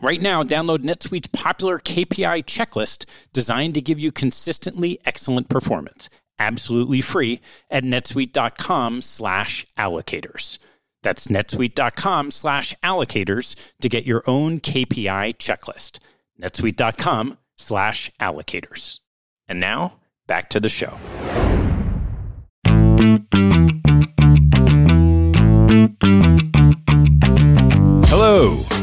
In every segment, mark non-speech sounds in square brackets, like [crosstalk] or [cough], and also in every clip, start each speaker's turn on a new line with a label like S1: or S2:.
S1: Right now, download NetSuite's popular KPI checklist designed to give you consistently excellent performance absolutely free at netsuite.com slash allocators. That's netsuite.com slash allocators to get your own KPI checklist. netsuite.com slash allocators. And now, back to the show. Hello,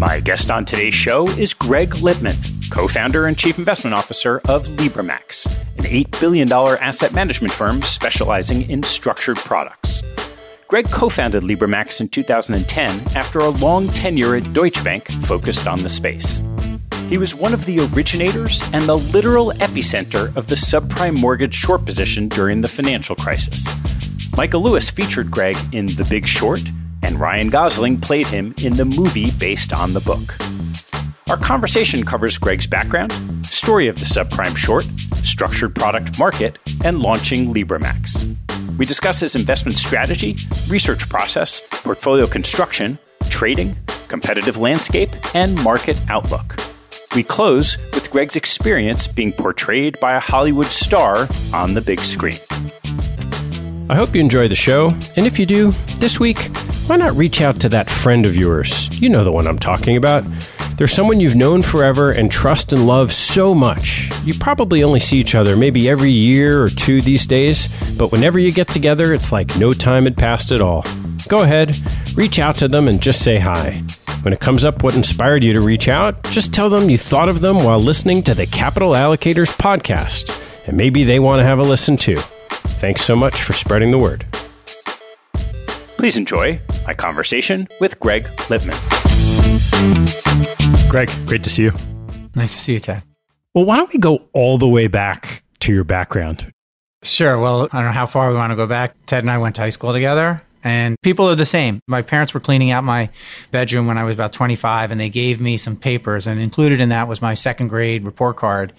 S1: My guest on today's show is Greg Lippmann, co founder and chief investment officer of LibreMax, an $8 billion asset management firm specializing in structured products. Greg co founded LibreMax in 2010 after a long tenure at Deutsche Bank focused on the space. He was one of the originators and the literal epicenter of the subprime mortgage short position during the financial crisis. Michael Lewis featured Greg in The Big Short and Ryan Gosling played him in the movie based on the book. Our conversation covers Greg's background, story of the subprime short, structured product market, and launching LibreMax. We discuss his investment strategy, research process, portfolio construction, trading, competitive landscape, and market outlook. We close with Greg's experience being portrayed by a Hollywood star on the big screen. I hope you enjoy the show, and if you do, this week, why not reach out to that friend of yours? You know the one I'm talking about. There's someone you've known forever and trust and love so much. You probably only see each other maybe every year or two these days, but whenever you get together, it's like no time had passed at all. Go ahead, reach out to them and just say hi. When it comes up what inspired you to reach out, just tell them you thought of them while listening to the Capital Allocators podcast, and maybe they want to have a listen too. Thanks so much for spreading the word. Please enjoy my conversation with Greg Lippmann. Greg, great to see you.
S2: Nice to see you, Ted.
S1: Well, why don't we go all the way back to your background?
S2: Sure. Well, I don't know how far we want to go back. Ted and I went to high school together. And people are the same. My parents were cleaning out my bedroom when I was about 25, and they gave me some papers, and included in that was my second grade report card.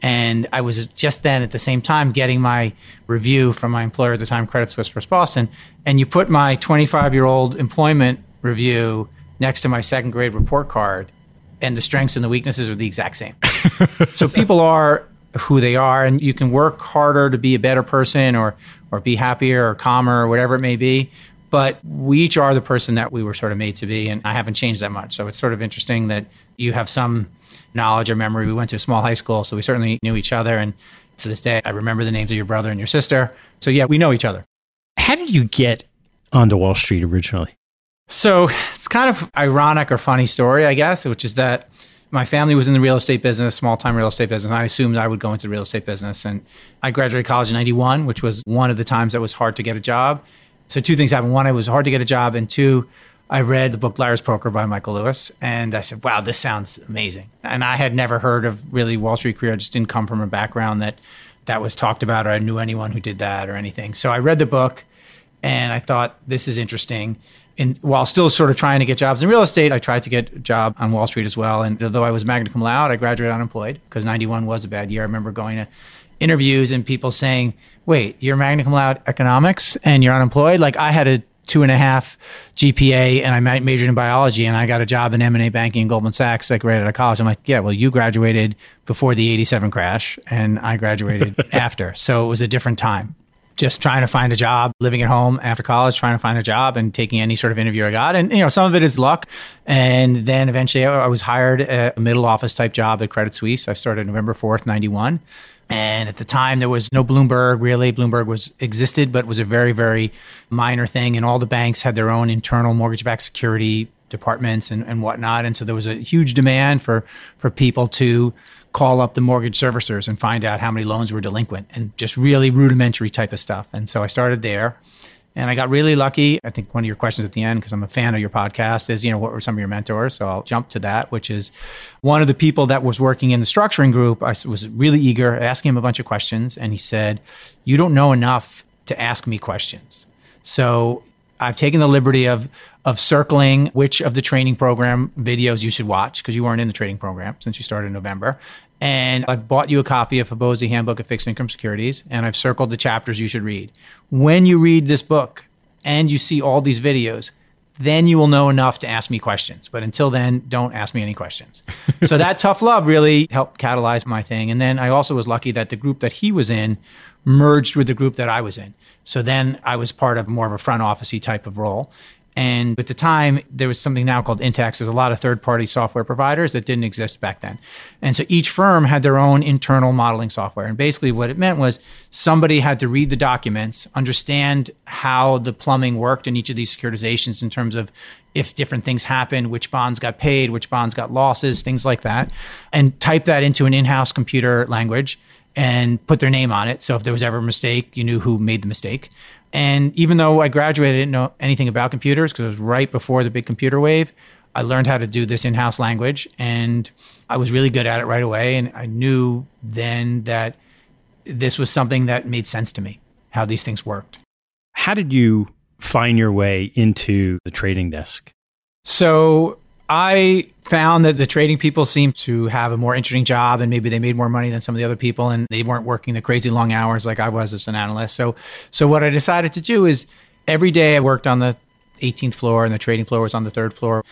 S2: And I was just then at the same time getting my review from my employer at the time, Credit Suisse First Boston. And you put my 25 year old employment review next to my second grade report card, and the strengths and the weaknesses are the exact same. [laughs] so people are who they are, and you can work harder to be a better person or or be happier or calmer or whatever it may be. But we each are the person that we were sort of made to be, and I haven't changed that much. So it's sort of interesting that you have some knowledge or memory. We went to a small high school, so we certainly knew each other. And to this day, I remember the names of your brother and your sister. So yeah, we know each other.
S1: How did you get onto Wall Street originally?
S2: So it's kind of ironic or funny story, I guess, which is that my family was in the real estate business, small time real estate business. I assumed I would go into the real estate business. And I graduated college in 91, which was one of the times that was hard to get a job. So two things happened. One, it was hard to get a job. And two, I read the book Liar's Poker by Michael Lewis. And I said, wow, this sounds amazing. And I had never heard of really Wall Street career. I just didn't come from a background that that was talked about or I knew anyone who did that or anything. So I read the book and I thought, this is interesting And while still sort of trying to get jobs in real estate, I tried to get a job on Wall Street as well. And although I was magna cum laude, I graduated unemployed because 91 was a bad year. I remember going to interviews and people saying, wait, you're magna cum laude economics and you're unemployed? Like I had a two and a half GPA and I majored in biology and I got a job in M&A banking in Goldman Sachs like right out of college. I'm like, yeah, well, you graduated before the 87 crash and I graduated [laughs] after. So it was a different time just trying to find a job, living at home after college, trying to find a job and taking any sort of interview I got. And, you know, some of it is luck. And then eventually I was hired a middle office type job at Credit Suisse. I started November 4th, 91. And at the time, there was no Bloomberg really. Bloomberg was existed, but was a very, very minor thing. And all the banks had their own internal mortgage-backed security departments and, and whatnot. And so there was a huge demand for for people to call up the mortgage servicers and find out how many loans were delinquent and just really rudimentary type of stuff. And so I started there. And I got really lucky. I think one of your questions at the end, because I'm a fan of your podcast, is, you know, what were some of your mentors? So I'll jump to that, which is one of the people that was working in the structuring group. I was really eager, asking him a bunch of questions. And he said, You don't know enough to ask me questions. So I've taken the liberty of of circling which of the training program videos you should watch because you weren't in the training program since you started in November. And I've bought you a copy of Fabozzi Handbook of Fixed Income Securities, and I've circled the chapters you should read. When you read this book and you see all these videos, then you will know enough to ask me questions. But until then, don't ask me any questions. [laughs] so that tough love really helped catalyze my thing. And then I also was lucky that the group that he was in merged with the group that I was in. So then I was part of more of a front officey type of role. And at the time, there was something now called Intex. There's a lot of third party software providers that didn't exist back then. And so each firm had their own internal modeling software. And basically, what it meant was somebody had to read the documents, understand how the plumbing worked in each of these securitizations in terms of if different things happened, which bonds got paid, which bonds got losses, things like that, and type that into an in house computer language and put their name on it. So if there was ever a mistake, you knew who made the mistake. And even though I graduated, I didn't know anything about computers because it was right before the big computer wave. I learned how to do this in house language and I was really good at it right away. And I knew then that this was something that made sense to me, how these things worked.
S1: How did you find your way into the trading desk?
S2: So I found that the trading people seemed to have a more interesting job and maybe they made more money than some of the other people and they weren't working the crazy long hours like I was as an analyst. So so what I decided to do is every day I worked on the 18th floor and the trading floor was on the third floor.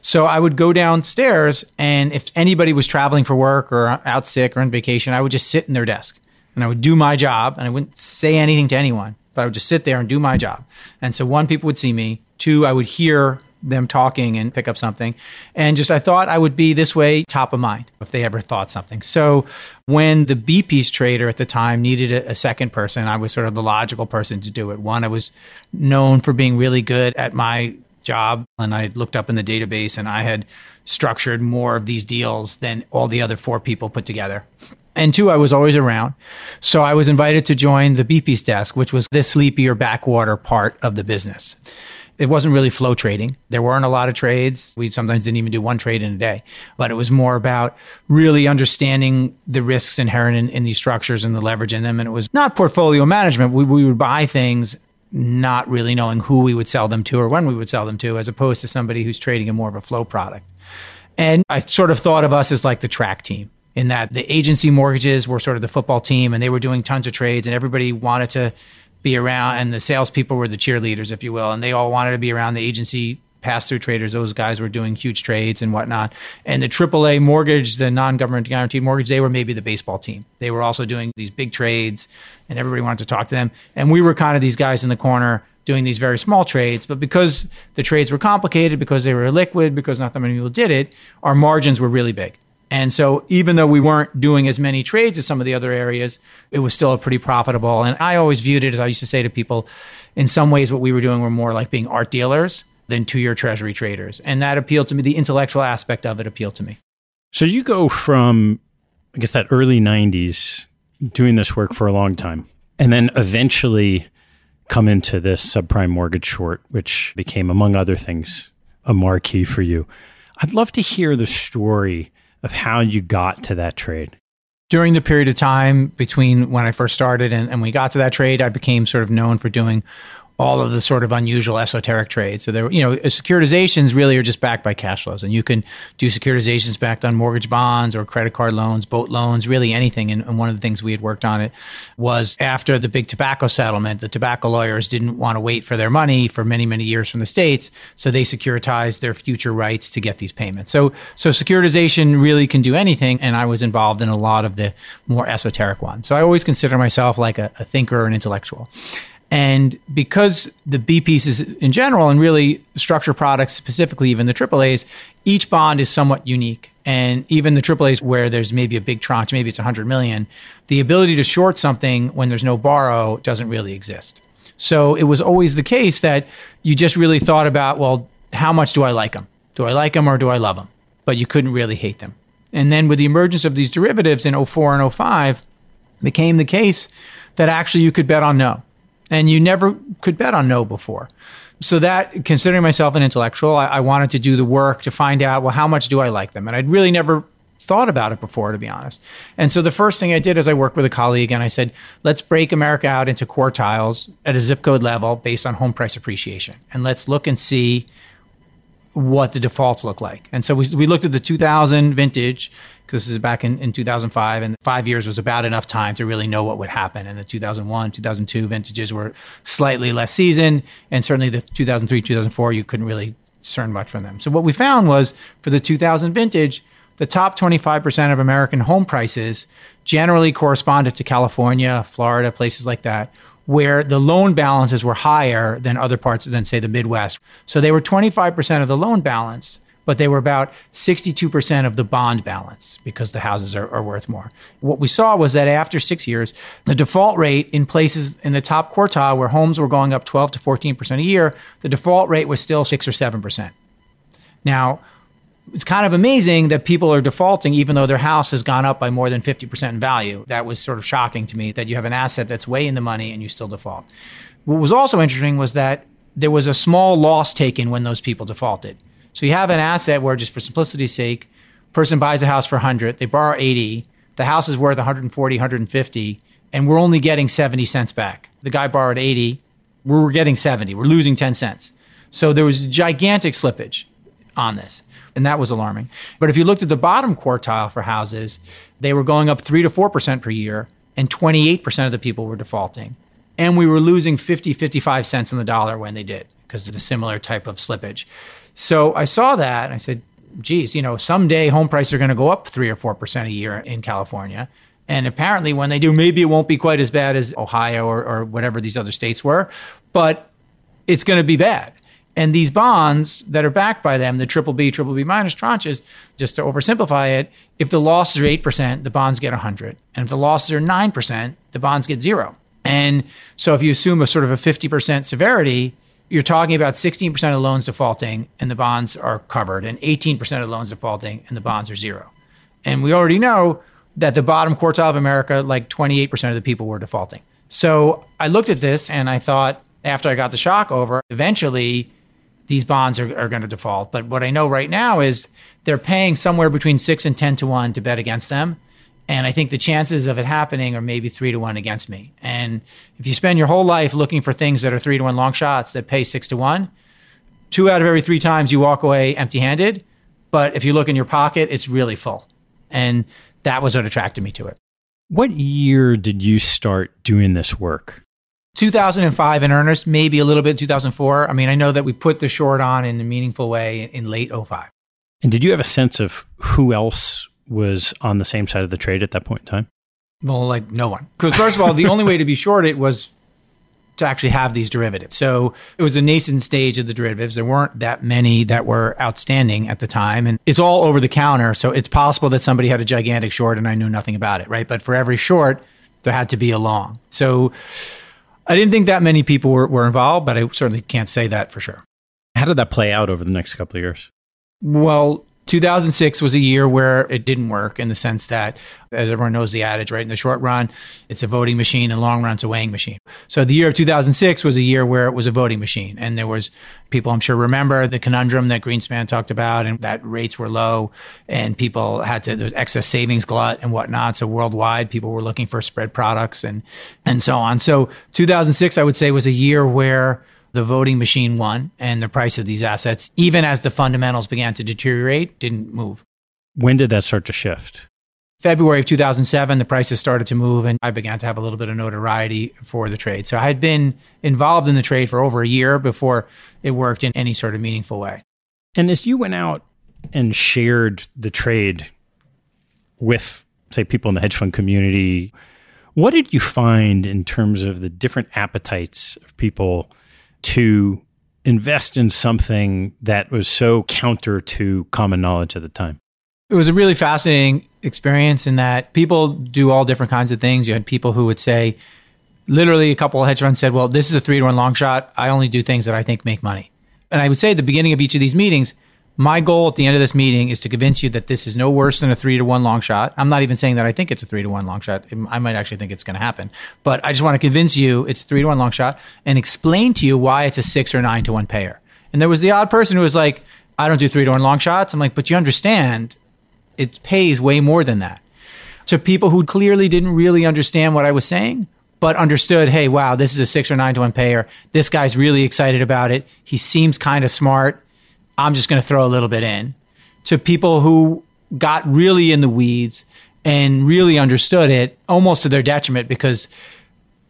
S2: So I would go downstairs and if anybody was traveling for work or out sick or on vacation, I would just sit in their desk and I would do my job and I wouldn't say anything to anyone, but I would just sit there and do my job. And so one people would see me, two I would hear them talking and pick up something. And just I thought I would be this way top of mind if they ever thought something. So when the B piece trader at the time needed a, a, second person, I was sort of the logical person to do it. One, I was known for being really good at my job and I looked up in the database and I had structured more of these deals than all the other four people put together. And two, I was always around. So I was invited to join the B piece desk, which was the sleepier backwater part of the business it wasn't really flow trading. There weren't a lot of trades. We sometimes didn't even do one trade in a day, but it was more about really understanding the risks inherent in, in these structures and the leverage in them. And it was not portfolio management. We, we would buy things not really knowing who we would sell them to or when we would sell them to, as opposed to somebody who's trading in more of a flow product. And I sort of thought of us as like the track team in that the agency mortgages were sort of the football team and they were doing tons of trades and everybody wanted to be around and the salespeople were the cheerleaders, if you will, and they all wanted to be around the agency pass through traders. Those guys were doing huge trades and whatnot. And the AAA mortgage, the non government guaranteed mortgage, they were maybe the baseball team. They were also doing these big trades and everybody wanted to talk to them. And we were kind of these guys in the corner doing these very small trades. But because the trades were complicated, because they were liquid, because not that many people did it, our margins were really big. And so even though we weren't doing as many trades as some of the other areas, it was still pretty profitable. And I always viewed it as I used to say to people, in some ways, what we were doing were more like being art dealers than two year treasury traders. And that appealed to me. The intellectual aspect of it appealed to me.
S1: So you go from, I guess, that early 90s doing this work for a long time, and then eventually come into this subprime mortgage short, which became, among other things, a marquee for you. I'd love to hear the story of how you got to that trade.
S2: During the period of time between when I first started and, and we got to that trade, I became sort of known for doing all of the sort of unusual esoteric trades. So there, you know, securitizations really are just backed by cash flows, and you can do securitizations backed on mortgage bonds or credit card loans, boat loans, really anything. And, and one of the things we had worked on it was after the big tobacco settlement, the tobacco lawyers didn't want to wait for their money for many many years from the states, so they securitized their future rights to get these payments. So so securitization really can do anything, and I was involved in a lot of the more esoteric ones. So I always consider myself like a, a thinker or an intellectual. And because the B pieces in general, and really structured products, specifically even the AAAs, each bond is somewhat unique. And even the AAAs, where there's maybe a big tranche, maybe it's 100 million, the ability to short something when there's no borrow doesn't really exist. So it was always the case that you just really thought about, well, how much do I like them? Do I like them or do I love them? But you couldn't really hate them. And then with the emergence of these derivatives in 04 and 05, became the case that actually you could bet on no and you never could bet on no before. So that, considering myself an intellectual, I, I, wanted to do the work to find out, well, how much do I like them? And I'd really never thought about it before, to be honest. And so the first thing I did is I worked with a colleague and I said, let's break America out into quartiles at a zip code level based on home price appreciation. And let's look and see what the defaults look like. And so we, we looked at the 2000 vintage this is back in, in 2005 and five years was about enough time to really know what would happen. And the 2001 2002 vintages were slightly less seasoned and certainly the 2003 2004 you couldn't really discern much from them. So what we found was for the 2000 vintage the top 25% of american home prices generally corresponded to california florida places like that where the loan balances were higher than other parts than say the midwest. So they were 25% of the loan balance but they were about 62% of the bond balance because the houses are, are, worth more. What we saw was that after six years, the default rate in places in the top quartile where homes were going up 12 to 14% a year, the default rate was still six or 7%. Now, it's kind of amazing that people are defaulting even though their house has gone up by more than 50% in value. That was sort of shocking to me that you have an asset that's way in the money and you still default. What was also interesting was that there was a small loss taken when those people defaulted. So you have an asset where, just for simplicity's sake, person buys a house for 100, they borrow 80, the house is worth 140, 150, and we're only getting 70 cents back. The guy borrowed 80, we're getting 70, we're losing 10 cents. So there was gigantic slippage on this, and that was alarming. But if you looked at the bottom quartile for houses, they were going up 3 to 4% per year, and 28% of the people were defaulting. And we were losing 50, 55 cents on the dollar when they did because of the similar type of slippage. So I saw that and I said, geez, you know, someday home prices are going to go up three or 4% a year in California. And apparently, when they do, maybe it won't be quite as bad as Ohio or, or whatever these other states were, but it's going to be bad. And these bonds that are backed by them, the triple B, triple B minus tranches, just to oversimplify it, if the losses are 8%, the bonds get 100. And if the losses are 9%, the bonds get zero. And so if you assume a sort of a 50% severity, you're talking about 16% of loans defaulting and the bonds are covered, and 18% of loans defaulting and the bonds are zero. And we already know that the bottom quartile of America, like 28% of the people were defaulting. So I looked at this and I thought, after I got the shock over, eventually these bonds are, are going to default. But what I know right now is they're paying somewhere between six and 10 to one to bet against them. And I think the chances of it happening are maybe three to one against me. And if you spend your whole life looking for things that are three to one long shots that pay six to one, two out of every three times you walk away empty handed. But if you look in your pocket, it's really full. And that was what attracted me to it.
S1: What year did you start doing this work?
S2: 2005 in earnest, maybe a little bit 2004. I mean, I know that we put the short on in a meaningful way in late 05.
S1: And did you have a sense of who else was on the same side of the trade at that point in time?
S2: Well, like no one. Because first of all, the only way to be short it was to actually have these derivatives. So it was a nascent stage of the derivatives. There weren't that many that were outstanding at the time. And it's all over the counter. So it's possible that somebody had a gigantic short and I knew nothing about it, right? But for every short, there had to be a long. So I didn't think that many people were, were involved, but I certainly can't say that for sure.
S1: How did that play out over the next couple of years?
S2: Well, 2006 was a year where it didn't work in the sense that, as everyone knows the adage, right? In the short run, it's a voting machine. In the long run, it's a weighing machine. So the year of 2006 was a year where it was a voting machine. And there was people, I'm sure, remember the conundrum that Greenspan talked about and that rates were low and people had to, there was excess savings glut and whatnot. So worldwide, people were looking for spread products and, and so on. So 2006, I would say, was a year where the voting machine won and the price of these assets, even as the fundamentals began to deteriorate, didn't move.
S1: When did that start to shift?
S2: February of 2007, the prices started to move and I began to have a little bit of notoriety for the trade. So I had been involved in the trade for over a year before it worked in any sort of meaningful way.
S1: And as you went out and shared the trade with, say, people in the hedge fund community, what did you find in terms of the different appetites of people to invest in something that was so counter to common knowledge at the time?
S2: It was a really fascinating experience in that people do all different kinds of things. You had people who would say, literally, a couple of hedge funds said, Well, this is a three to one long shot. I only do things that I think make money. And I would say at the beginning of each of these meetings, my goal at the end of this meeting is to convince you that this is no worse than a three to one long shot. I'm not even saying that I think it's a three to one long shot. I might actually think it's going to happen, but I just want to convince you it's a three to one long shot and explain to you why it's a six or nine to one payer. And there was the odd person who was like, I don't do three to one long shots. I'm like, but you understand it pays way more than that. To people who clearly didn't really understand what I was saying, but understood, hey, wow, this is a six or nine to one payer. This guy's really excited about it. He seems kind of smart I'm just going to throw a little bit in to people who got really in the weeds and really understood it almost to their detriment because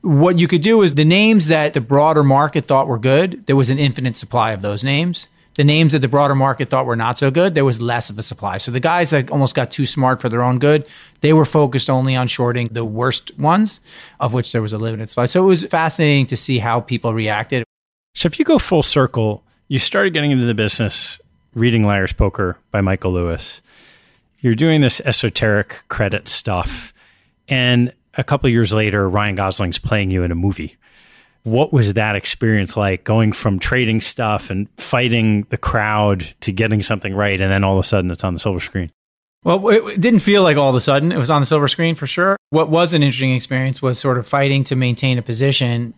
S2: what you could do is the names that the broader market thought were good, there was an infinite supply of those names. The names that the broader market thought were not so good, there was less of a supply. So the guys that almost got too smart for their own good, they were focused only on shorting the worst ones, of which there was a limited supply. So it was fascinating to see how people reacted.
S1: So if you go full circle, you started getting into the business reading Liar's Poker by Michael Lewis. You're doing this esoteric credit stuff. And a couple years later, Ryan Gosling's playing you in a movie. What was that experience like going from trading stuff and fighting the crowd to getting something right? And then all of a sudden it's on the silver screen?
S2: Well, it didn't feel like all of a sudden it was on the silver screen for sure. What was an interesting experience was sort of fighting to maintain a position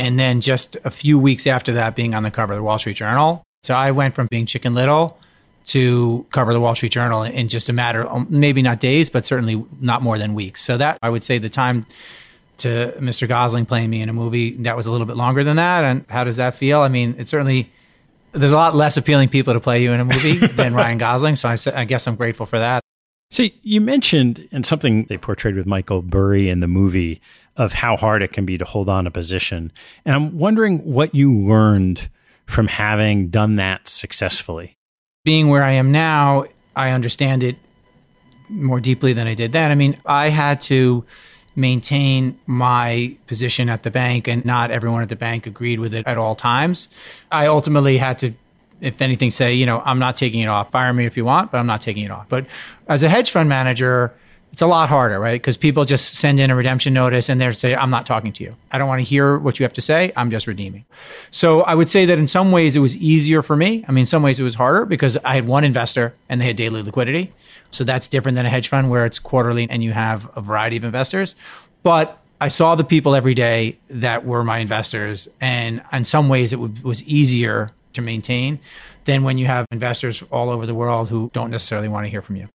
S2: and then just a few weeks after that being on the cover of the Wall Street Journal. So I went from being Chicken Little to cover the Wall Street Journal in just a matter, of, maybe not days, but certainly not more than weeks. So that I would say the time to Mr. Gosling playing me in a movie that was a little bit longer than that. And how does that feel? I mean, it certainly there's a lot less appealing people to play you in a movie [laughs] than Ryan Gosling. So I, I guess I'm grateful for that.
S1: So you mentioned and something they portrayed with Michael Burry in the movie of how hard it can be to hold on a position. And I'm wondering what you learned from having done that successfully.
S2: Being where I am now, I understand it more deeply than I did then. I mean, I had to maintain my position at the bank, and not everyone at the bank agreed with it at all times. I ultimately had to if anything, say, you know, I'm not taking it off. Fire me if you want, but I'm not taking it off. But as a hedge fund manager, it's a lot harder, right? Because people just send in a redemption notice and they say, I'm not talking to you. I don't want to hear what you have to say. I'm just redeeming. So I would say that in some ways it was easier for me. I mean, in some ways it was harder because I had one investor and they had daily liquidity. So that's different than a hedge fund where it's quarterly and you have a variety of investors. But I saw the people every day that were my investors. And in some ways it was easier to maintain than when you have investors all over the world who don't necessarily want to hear from you.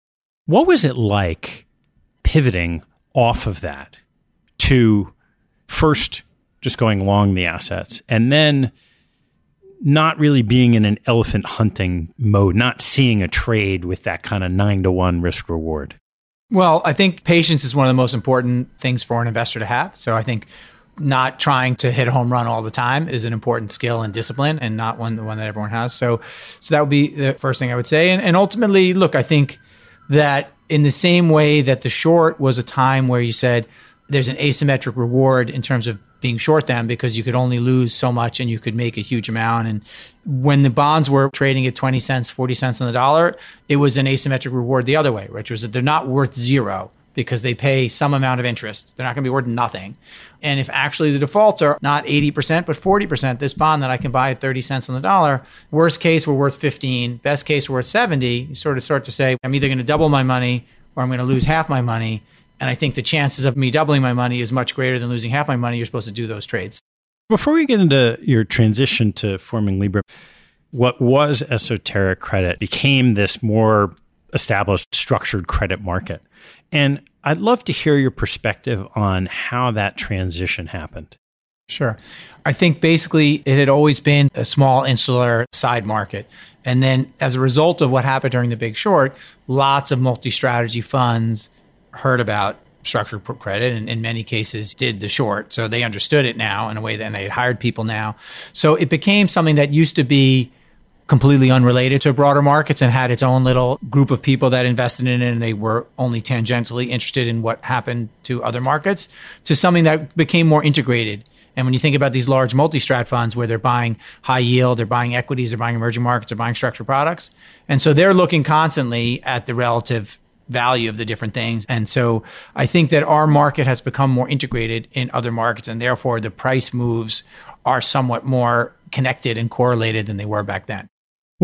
S1: What was it like pivoting off of that to first just going long the assets and then not really being in an elephant hunting mode, not seeing a trade with that kind of nine to one risk reward?
S2: Well, I think patience is one of the most important things for an investor to have. So I think not trying to hit a home run all the time is an important skill and discipline and not one the one that everyone has. So so that would be the first thing I would say. And and ultimately, look, I think that in the same way that the short was a time where you said there's an asymmetric reward in terms of being short them because you could only lose so much and you could make a huge amount. And when the bonds were trading at 20 cents, 40 cents on the dollar, it was an asymmetric reward the other way, which was that they're not worth zero because they pay some amount of interest. They're not going to be worth nothing. And if actually the defaults are not 80%, but 40%, this bond that I can buy at 30 cents on the dollar, worst case, we're worth 15, best case, we're worth 70, you sort of start to say, I'm either going to double my money or I'm going to lose half my money. And I think the chances of me doubling my money is much greater than losing half my money. You're supposed to do those trades.
S1: Before we get into your transition to forming Libre, what was esoteric credit became this more established structured credit market. And I'd love to hear your perspective on how that transition happened.
S2: Sure. I think basically it had always been a small insular side market. And then as a result of what happened during the big short, lots of multi strategy funds heard about structured credit and in many cases did the short. So they understood it now in a way that they had hired people now. So it became something that used to be completely unrelated to broader markets and had its own little group of people that invested in it and they were only tangentially interested in what happened to other markets to something that became more integrated. And when you think about these large multi-strat funds where they're buying high yield, they're buying equities, they're buying emerging markets, they're buying structured products. And so they're looking constantly at the relative value of the different things. And so I think that our market has become more integrated in other markets and therefore the price moves are somewhat more connected and correlated than they were back then.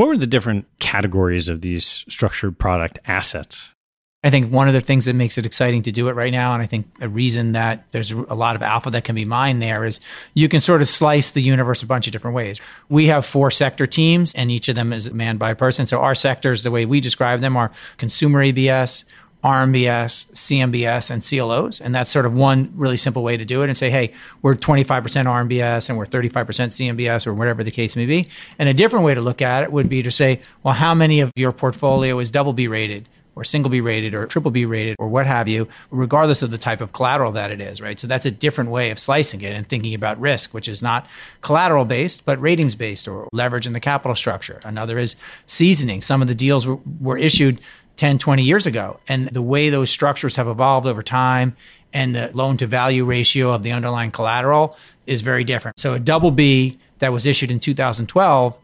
S1: What were the different categories of these structured product assets?
S2: I think one of the things that makes it exciting to do it right now, and I think a reason that there's a lot of alpha that can be mined there is you can sort of slice the universe a bunch of different ways. We have four sector teams, and each of them is manned by a person. So our sectors, the way we describe them, are consumer ABS, RMBS, CMBS, and CLOs. And that's sort of one really simple way to do it and say, hey, we're 25% RMBS and we're 35% CMBS or whatever the case may be. And a different way to look at it would be to say, well, how many of your portfolio is double B rated? Or single B rated or triple B rated or what have you, regardless of the type of collateral that it is, right? So that's a different way of slicing it and thinking about risk, which is not collateral based, but ratings based or leverage in the capital structure. Another is seasoning. Some of the deals were, were issued 10, 20 years ago. And the way those structures have evolved over time and the loan to value ratio of the underlying collateral is very different. So a double B that was issued in 2012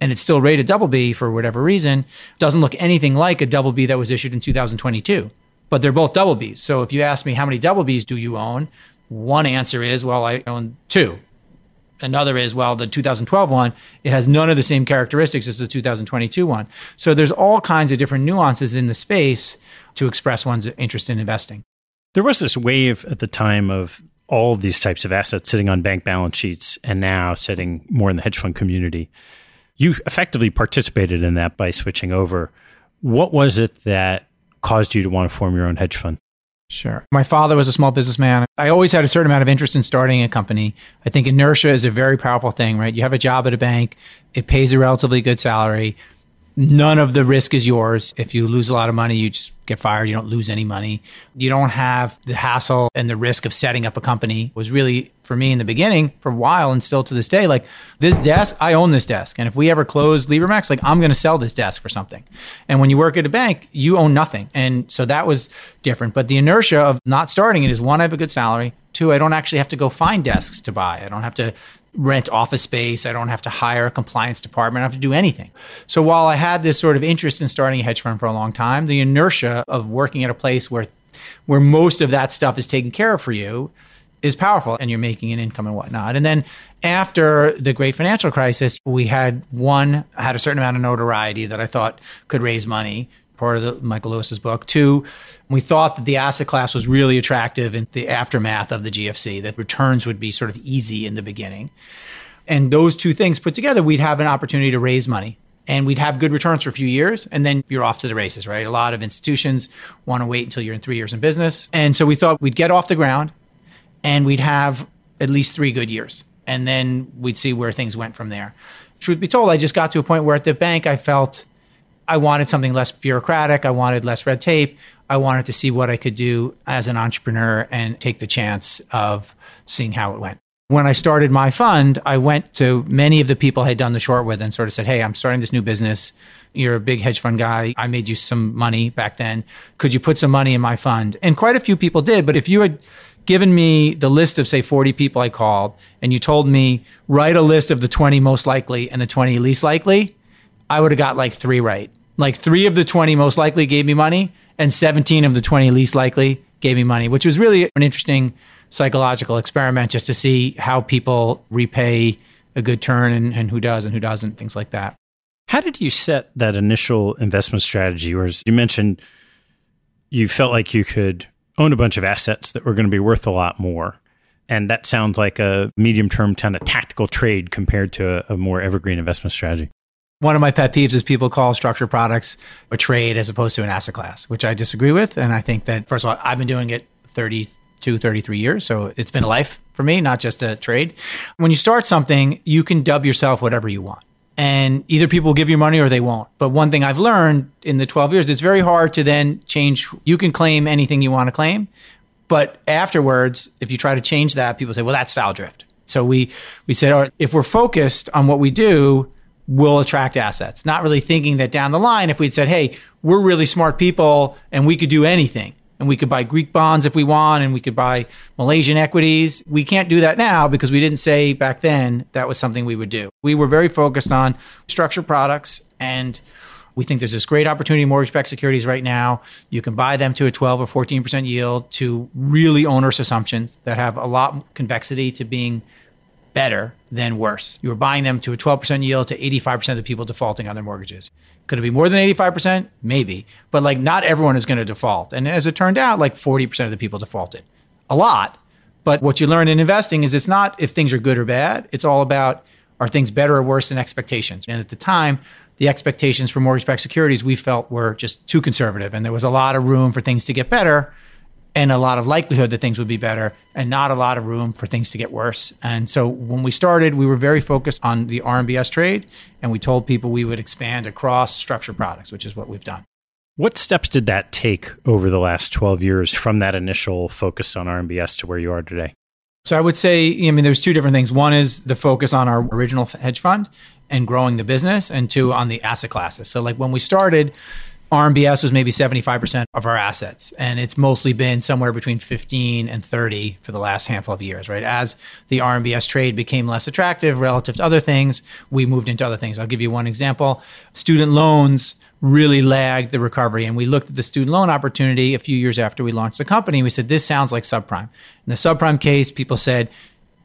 S2: and it's still rated double B for whatever reason doesn't look anything like a double B that was issued in 2022. But they're both double Bs. So if you ask me how many double Bs do you own, one answer is, well, I own two another is well the 2012 one it has none of the same characteristics as the 2022 one. So there's all kinds of different nuances in the space to express one's interest in investing.
S1: There was this wave at the time of all of these types of assets sitting on bank balance sheets and now sitting more in the hedge fund community. You effectively participated in that by switching over. What was it that caused you to want to form your own hedge fund
S2: Sure. My father was a small businessman. I always had a certain amount of interest in starting a company. I think inertia is a very powerful thing, right? You have a job at a bank, it pays a relatively good salary. None of the risk is yours. If you lose a lot of money, you just get fired. You don't lose any money. You don't have the hassle and the risk of setting up a company. It was really for me in the beginning for a while and still to this day like this desk i own this desk and if we ever close libremax like i'm going to sell this desk for something and when you work at a bank you own nothing and so that was different but the inertia of not starting it is one i have a good salary two i don't actually have to go find desks to buy i don't have to rent office space. I don't have to hire a compliance department. I don't have to do anything. So while I had this sort of interest in starting a hedge fund for a long time, the inertia of working at a place where where most of that stuff is taken care of for you is powerful and you're making an income and whatnot. And then after the great financial crisis, we had one had a certain amount of notoriety that I thought could raise money part of the Michael Lewis's book. Two, we thought that the asset class was really attractive in the aftermath of the GFC, that returns would be sort of easy in the beginning. And those two things put together, we'd have an opportunity to raise money. and we'd have good returns for a few years and then you're off to the races, right? A lot of institutions want to wait until you're in three years in business. And so we thought we'd get off the ground and we'd have at least three good years. And then we'd see where things went from there. Truth be told, I just got to a point where at the bank I felt I wanted something less bureaucratic. I wanted less red tape. I wanted to see what I could do as an entrepreneur and take the chance of seeing how it went. When I started my fund, I went to many of the people I had done the short with and sort of said, Hey, I'm starting this new business. You're a big hedge fund guy. I made you some money back then. Could you put some money in my fund? And quite a few people did. But if you had given me the list of, say, 40 people I called, and you told me, write a list of the 20 most likely and the 20 least likely, I would have got like three right. Like three of the 20 most likely gave me money, and 17 of the 20 least likely gave me money, which was really an interesting psychological experiment just to see how people repay a good turn and, and who does and who doesn't, things like that.
S1: How did you set that initial investment strategy? Whereas you mentioned you felt like you could own a bunch of assets that were going to be worth a lot more. And that sounds like a medium term kind of tactical trade compared to a, a more evergreen investment strategy.
S2: One of my pet peeves is people call structured products a trade as opposed to an asset class, which I disagree with. And I think that, first of all, I've been doing it 32, 33 years. So it's been a life for me, not just a trade. When you start something, you can dub yourself whatever you want. And either people will give you money or they won't. But one thing I've learned in the 12 years, it's very hard to then change. You can claim anything you want to claim. But afterwards, if you try to change that, people say, well, that's style drift. So we, we said, all right, if we're focused on what we do, we'll attract assets. Not really thinking that down the line, if we'd said, hey, we're really smart people and we could do anything and we could buy Greek bonds if we want and we could buy Malaysian equities. We can't do that now because we didn't say back then that was something we would do. We were very focused on structured products and we think there's this great opportunity in mortgage-backed securities right now. You can buy them to a 12 or 14% yield to really onerous assumptions that have a lot convexity to being better than worse. You were buying them to a 12% yield to 85% of the people defaulting on their mortgages. Could it be more than 85%? Maybe. But like not everyone is going to default. And as it turned out, like 40% of the people defaulted. A lot. But what you learn in investing is it's not if things are good or bad. It's all about are things better or worse than expectations. And at the time, the expectations for mortgage-backed securities we felt were just too conservative and there was a lot of room for things to get better and a lot of likelihood that things would be better and not a lot of room for things to get worse. And so when we started, we were very focused on the RMBS trade and we told people we would expand across structured products, which is what we've done.
S1: What steps did that take over the last 12 years from that initial focus on RMBS to where you are today?
S2: So I would say, I mean, there's two different things. One is the focus on our original hedge fund and growing the business, and two, on the asset classes. So, like when we started, RMBS was maybe 75% of our assets. And it's mostly been somewhere between 15 and 30 for the last handful of years, right? As the RMBS trade became less attractive relative to other things, we moved into other things. I'll give you one example. Student loans really lagged the recovery. And we looked at the student loan opportunity a few years after we launched the company. We said, this sounds like subprime. In the subprime case, people said,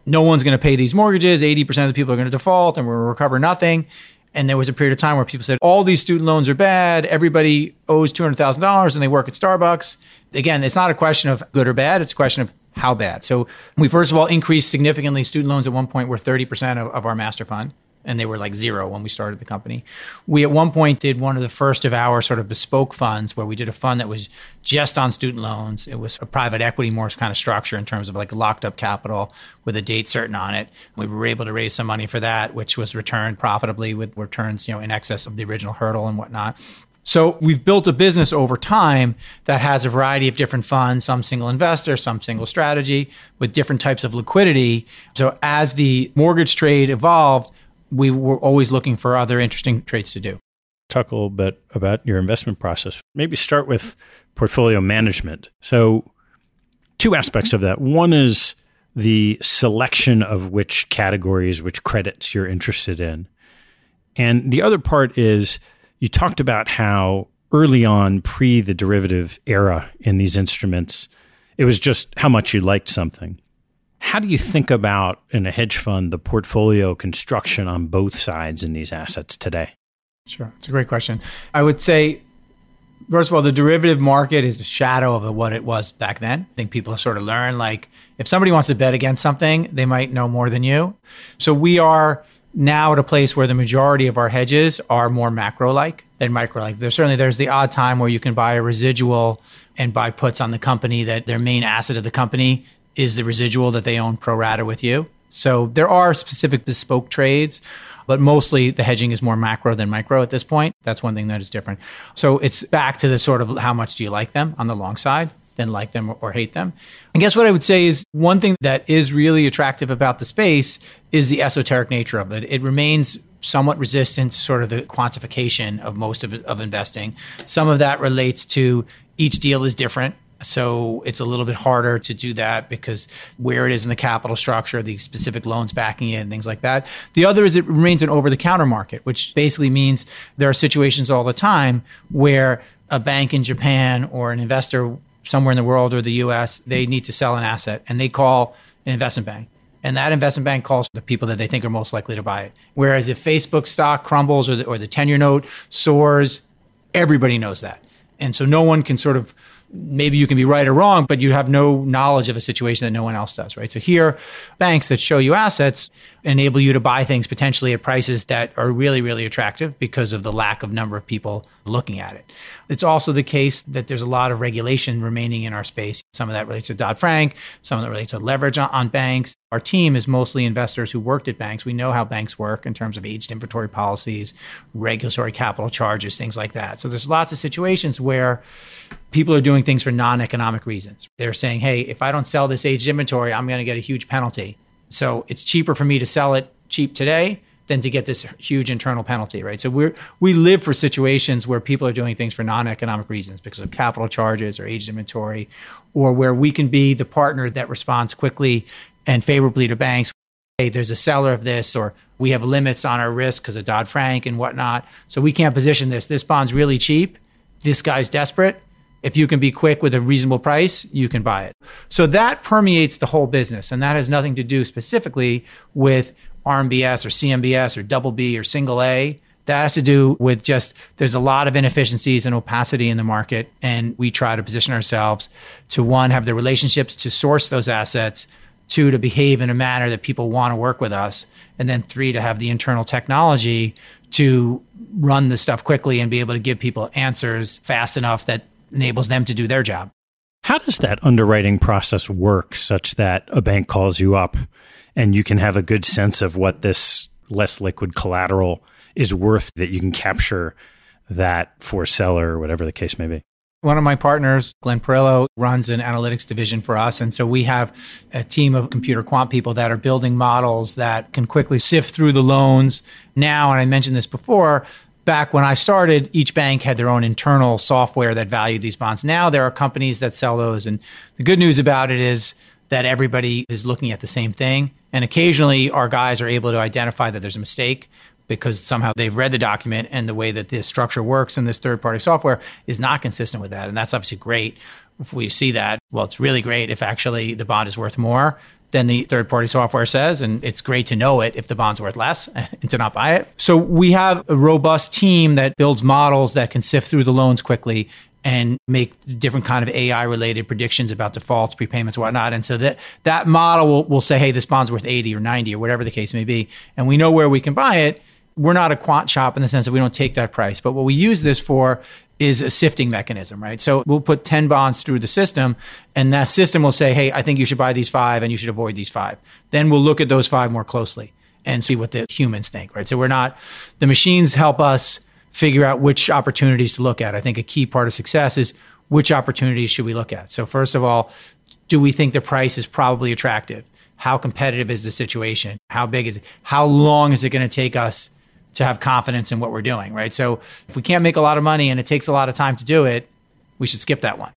S2: no one's going to pay these mortgages. 80% of the people are going to default and we're going to recover nothing. And there was a period of time where people said, all these student loans are bad. Everybody owes $200,000 and they work at Starbucks. Again, it's not a question of good or bad. It's a question of how bad. So we first of all increased significantly student loans at one point were 30% of, of our master fund and they were like zero when we started the company. We at one point did one of the first of our sort of bespoke funds where we did a fund that was just on student loans. It was a private equity more kind of structure in terms of like locked up capital with a date certain on it. We were able to raise some money for that, which was returned profitably with returns, you know, in excess of the original hurdle and whatnot. So we've built a business over time that has a variety of different funds, some single investor, some single strategy with different types of liquidity. So as the mortgage trade evolved, we were always looking for other interesting trades to do.
S1: Talk a little bit about your investment process. Maybe start with portfolio management. So, two aspects of that. One is the selection of which categories, which credits you're interested in. And the other part is you talked about how early on, pre the derivative era in these instruments, it was just how much you liked something. How do you think about in a hedge fund the portfolio construction on both sides in these assets today?
S2: Sure. It's a great question. I would say, first of all, the derivative market is a shadow of what it was back then. I think people sort of learn like if somebody wants to bet against something, they might know more than you. So we are now at a place where the majority of our hedges are more macro like than micro like. There's certainly there's the odd time where you can buy a residual and buy puts on the company that their main asset of the company is the residual that they own pro rata with you. So there are specific bespoke trades, but mostly the hedging is more macro than micro at this point. That's one thing that is different. So it's back to the sort of how much do you like them on the long side then like them or hate them. And guess what I would say is one thing that is really attractive about the space is the esoteric nature of it. It remains somewhat resistant to sort of the quantification of most of, of investing. Some of that relates to each deal is different. So it's a little bit harder to do that because where it is in the capital structure, the specific loans backing it, and things like that. The other is it remains an over the counter market, which basically means there are situations all the time where a bank in Japan or an investor somewhere in the world or the US, they need to sell an asset and they call an investment bank. And that investment bank calls the people that they think are most likely to buy it. Whereas if Facebook stock crumbles or the, or the 10 year note soars, everybody knows that. And so no one can sort of maybe you can be right or wrong, but you have no knowledge of a situation that no one else does, right? So here, banks that show you assets enable you to buy things potentially at prices that are really, really attractive because of the lack of number of people looking at it. It's also the case that there's a lot of regulation remaining in our space. Some of that relates to Dodd Frank, some of that relates to leverage on, on banks. Our team is mostly investors who worked at banks. We know how banks work in terms of aged inventory policies, regulatory capital charges, things like that. So there's lots of situations where people are doing things for non economic reasons. They're saying, hey, if I don't sell this aged inventory, I'm going to get a huge penalty. So it's cheaper for me to sell it cheap today than to get this huge internal penalty, right? So we we live for situations where people are doing things for non-economic reasons because of capital charges or aged inventory, or where we can be the partner that responds quickly and favorably to banks. Hey, there's a seller of this, or we have limits on our risk because of Dodd Frank and whatnot. So we can't position this. This bond's really cheap. This guy's desperate if you can be quick with a reasonable price, you can buy it. So that permeates the whole business. And that has nothing to do specifically with RMBS or CMBS or double B or single A. That has to do with just there's a lot of inefficiencies and opacity in the market. And we try to position ourselves to one, have the relationships to source those assets, two, to behave in a manner that people want to work with us, and then three, to have the internal technology to run the stuff quickly and be able to give people answers fast enough that enables them to do their job.
S1: How does that underwriting process work such that a bank calls you up and you can have a good sense of what this less liquid collateral is worth that you can capture that for seller or whatever the case may be?
S2: One of my partners, Glenn Perillo, runs an analytics division for us. And so we have a team of computer quant people that are building models that can quickly sift through the loans. Now, and I mentioned this before, back when I started, each bank had their own internal software that valued these bonds. Now there are companies that sell those. And the good news about it is that everybody is looking at the same thing. And occasionally our guys are able to identify that there's a mistake because somehow they've read the document and the way that this structure works in this third party software is not consistent with that. And that's obviously great. If we see that, well, it's really great if actually the bond is worth more than the third party software says. And it's great to know it if the bond's worth less [laughs] and to not buy it. So we have a robust team that builds models that can sift through the loans quickly and make different kind of AI related predictions about defaults, prepayments, whatnot. And so that that model will, will say, hey, this bond's worth 80 or 90 or whatever the case may be. And we know where we can buy it. We're not a quant shop in the sense that we don't take that price. But what we use this for is a sifting mechanism, right? So we'll put 10 bonds through the system and that system will say, Hey, I think you should buy these five and you should avoid these five. Then we'll look at those five more closely and see what the humans think, right? So we're not, the machines help us figure out which opportunities to look at. I think a key part of success is which opportunities should we look at? So first of all, do we think the price is probably attractive? How competitive is the situation? How big is it? How long is it going to take us to have confidence in what we're doing, right? So if we can't make a lot of money and it takes a lot of time to do it, we should skip that one.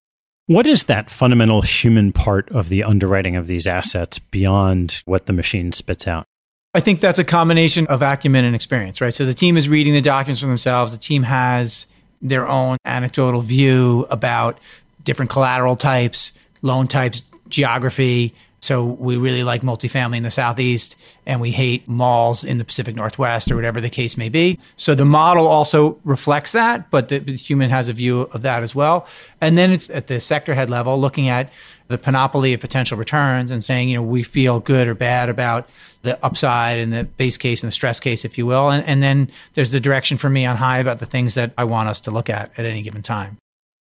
S1: What is that fundamental human part of the underwriting of these assets beyond what the machine spits out?
S2: I think that's a combination of acumen and experience, right? So the team is reading the documents for themselves. The team has their own anecdotal view about different collateral types, loan types, geography, So we really like multifamily in the Southeast and we hate malls in the Pacific Northwest or whatever the case may be. So the model also reflects that, but the, the human has a view of that as well. And then it's at the sector head level looking at the panoply of potential returns and saying, you know, we feel good or bad about the upside and the base case and the stress case, if you will. And, and then there's the direction for me on high about the things that I want us to look at at any given time.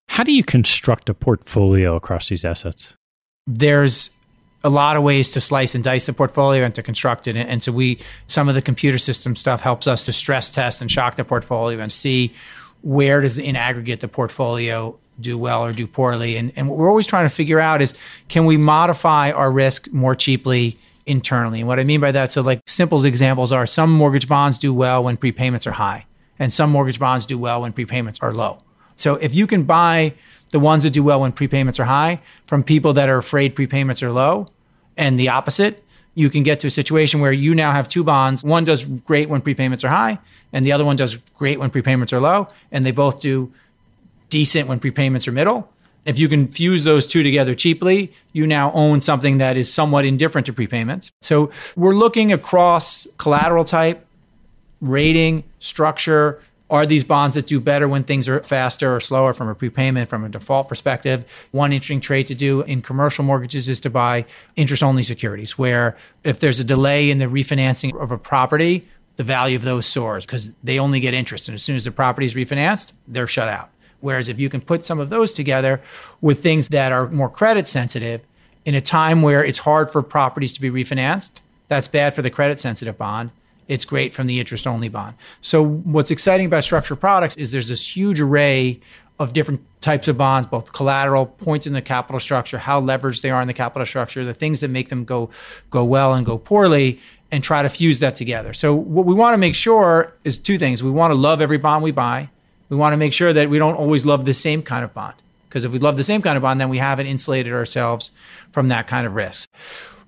S1: How do you construct a portfolio across these assets?
S2: There's a lot of ways to slice and dice the portfolio and to construct it. And so we, some of the computer system stuff helps us to stress test and shock the portfolio and see where does in aggregate the portfolio do well or do poorly. And, and what we're always trying to figure out is can we modify our risk more cheaply internally? And what I mean by that, so like simple examples are some mortgage bonds do well when prepayments are high, and some mortgage bonds do well when prepayments are low. So if you can buy the ones that do well when prepayments are high from people that are afraid prepayments are low, and the opposite, you can get to a situation where you now have two bonds. One does great when prepayments are high, and the other one does great when prepayments are low, and they both do decent when prepayments are middle. If you can fuse those two together cheaply, you now own something that is somewhat indifferent to prepayments. So we're looking across collateral type, rating, structure, are these bonds that do better when things are faster or slower from a prepayment, from a default perspective? One interesting trade to do in commercial mortgages is to buy interest only securities, where if there's a delay in the refinancing of a property, the value of those soars because they only get interest. And as soon as the property is refinanced, they're shut out. Whereas if you can put some of those together with things that are more credit sensitive in a time where it's hard for properties to be refinanced, that's bad for the credit sensitive bond it's great from the interest only bond. So what's exciting about structured products is there's this huge array of different types of bonds, both collateral, points in the capital structure, how leveraged they are in the capital structure, the things that make them go go well and go poorly, and try to fuse that together. So what we want to make sure is two things. We want to love every bond we buy. We want to make sure that we don't always love the same kind of bond. Because if we love the same kind of bond, then we haven't insulated ourselves from that kind of risk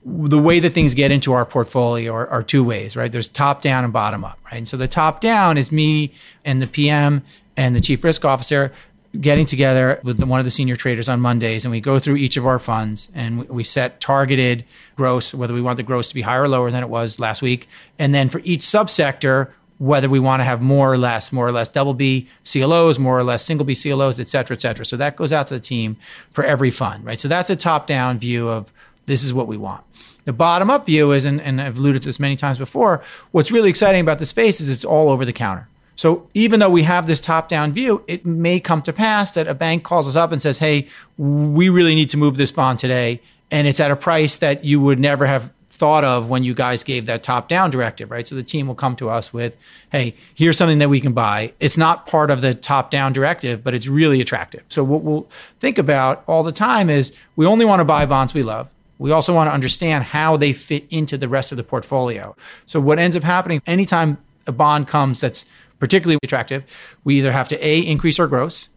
S2: the way that things get into our portfolio are, are, two ways, right? There's top down and bottom up, right? And so the top down is me and the PM and the chief risk officer getting together with one of the senior traders on Mondays, and we go through each of our funds and we set targeted gross, whether we want the gross to be higher or lower than it was last week, and then for each subsector, whether we want to have more or less, more or less double B CLOs, more or less single B CLOs, et cetera, et cetera. So that goes out to the team for every fund, right? So that's a top down view of this is what we want. The bottom up view is, and, and I've alluded to this many times before, what's really exciting about the space is it's all over the counter. So even though we have this top down view, it may come to pass that a bank calls us up and says, hey, we really need to move this bond today. And it's at a price that you would never have thought of when you guys gave that top down directive, right? So the team will come to us with, hey, here's something that we can buy. It's not part of the top down directive, but it's really attractive. So what we'll think about all the time is we only want to buy bonds we love. We also want to understand how they fit into the rest of the portfolio. So what ends up happening anytime a bond comes that's particularly attractive, we either have to A, increase our gross,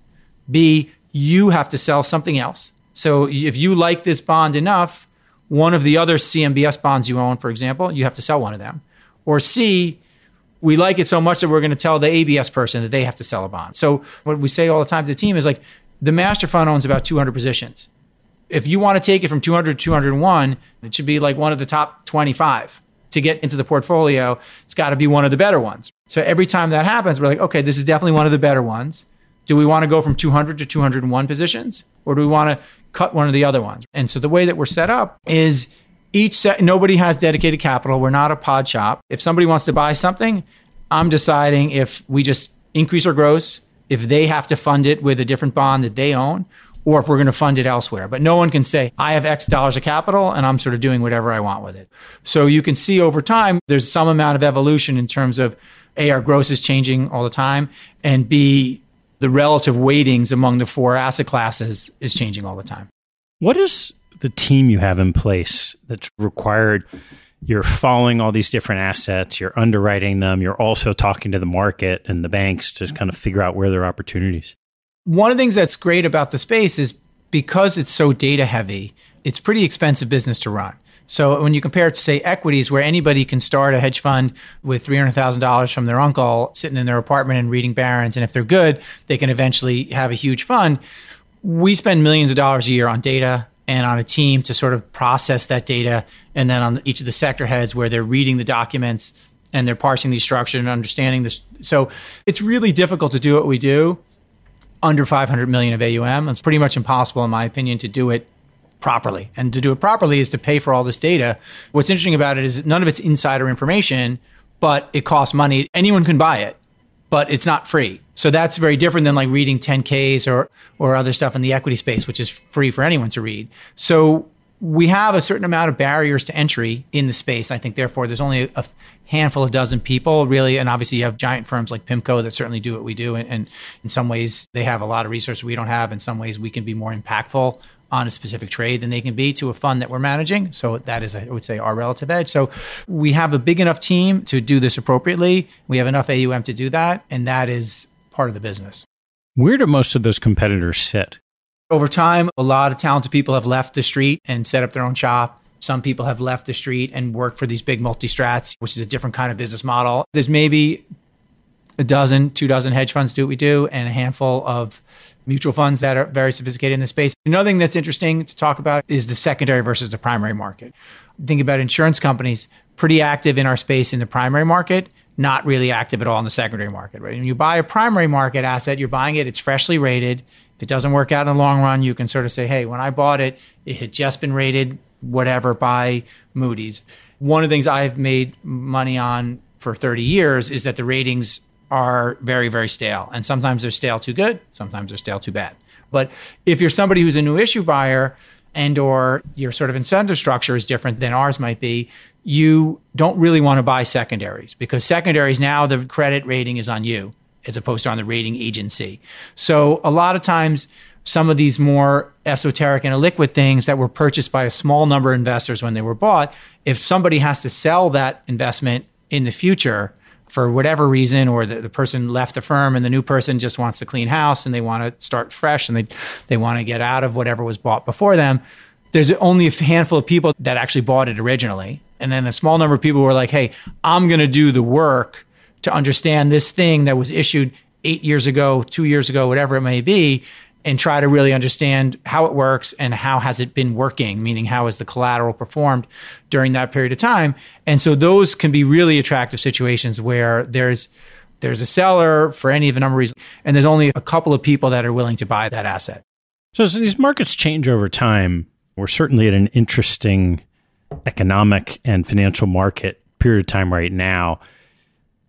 S2: B, you have to sell something else. So if you like this bond enough, one of the other CMBS bonds you own, for example, you have to sell one of them. Or C, we like it so much that we're going to tell the ABS person that they have to sell a bond. So what we say all the time to the team is like the master fund owns about 200 positions if you want to take it from 200 to 201, it should be like one of the top 25 to get into the portfolio. It's got to be one of the better ones. So every time that happens, we're like, okay, this is definitely one of the better ones. Do we want to go from 200 to 201 positions or do we want to cut one of the other ones? And so the way that we're set up is each set, nobody has dedicated capital. We're not a pod shop. If somebody wants to buy something, I'm deciding if we just increase our gross, if they have to fund it with a different bond that they own, or if we're going to fund it elsewhere. But no one can say, I have X dollars of capital and I'm sort of doing whatever I want with it. So you can see over time, there's some amount of evolution in terms of A, our gross is changing all the time, and B, the relative weightings among the four asset classes is changing all the time.
S1: What is the team you have in place that's required? You're following all these different assets, you're underwriting them, you're also talking to the market and the banks to kind of figure out where there are opportunities
S2: one of the things that's great about the space is because it's so data heavy, it's pretty expensive business to run. So when you compare it to say equities, where anybody can start a hedge fund with three hundred thousand dollars from their uncle, sitting in their apartment and reading Barron's, and if they're good, they can eventually have a huge fund. We spend millions of dollars a year on data and on a team to sort of process that data. And then on each of the sector heads where they're reading the documents and they're parsing the structure and understanding this. So it's really difficult to do what we do under 500 million of AUM. It's pretty much impossible, in my opinion, to do it properly. And to do it properly is to pay for all this data. What's interesting about it is none of it's insider information, but it costs money. Anyone can buy it, but it's not free. So that's very different than like reading 10Ks or, or other stuff in the equity space, which is free for anyone to read. So we have a certain amount of barriers to entry in the space. I think, therefore, there's only a handful of dozen people really. And obviously, you have giant firms like PIMCO that certainly do what we do. And, and in some ways, they have a lot of resources we don't have. In some ways, we can be more impactful on a specific trade than they can be to a fund that we're managing. So that is, I would say, our relative edge. So we have a big enough team to do this appropriately. We have enough AUM to do that. And that is part of the business.
S1: Where do most of those competitors sit?
S2: Over time, a lot of talented people have left the street and set up their own shop. Some people have left the street and worked for these big multi strats, which is a different kind of business model. There's maybe a dozen, two dozen hedge funds do what we do, and a handful of mutual funds that are very sophisticated in the space. Another thing that's interesting to talk about is the secondary versus the primary market. Think about insurance companies, pretty active in our space in the primary market, not really active at all in the secondary market. Right? When you buy a primary market asset, you're buying it, it's freshly rated, if it doesn't work out in the long run, you can sort of say, hey, when I bought it, it had just been rated whatever by Moody's. One of the things I've made money on for 30 years is that the ratings are very, very stale. And sometimes they're stale too good, sometimes they're stale too bad. But if you're somebody who's a new issue buyer and or your sort of incentive structure is different than ours might be, you don't really want to buy secondaries because secondaries now the credit rating is on you as opposed to on the rating agency. So a lot of times, some of these more esoteric and illiquid things that were purchased by a small number of investors when they were bought, if somebody has to sell that investment in the future for whatever reason, or the, the person left the firm and the new person just wants to clean house and they want to start fresh and they, they want to get out of whatever was bought before them, there's only a handful of people that actually bought it originally. And then a small number of people were like, hey, I'm going to do the work to understand this thing that was issued eight years ago, two years ago, whatever it may be, and try to really understand how it works and how has it been working, meaning how has the collateral performed during that period of time. And so those can be really attractive situations where there's there's a seller for any of a number of reasons, and there's only a couple of people that are willing to buy that asset.
S1: So these markets change over time, we're certainly at an interesting economic and financial market period of time right now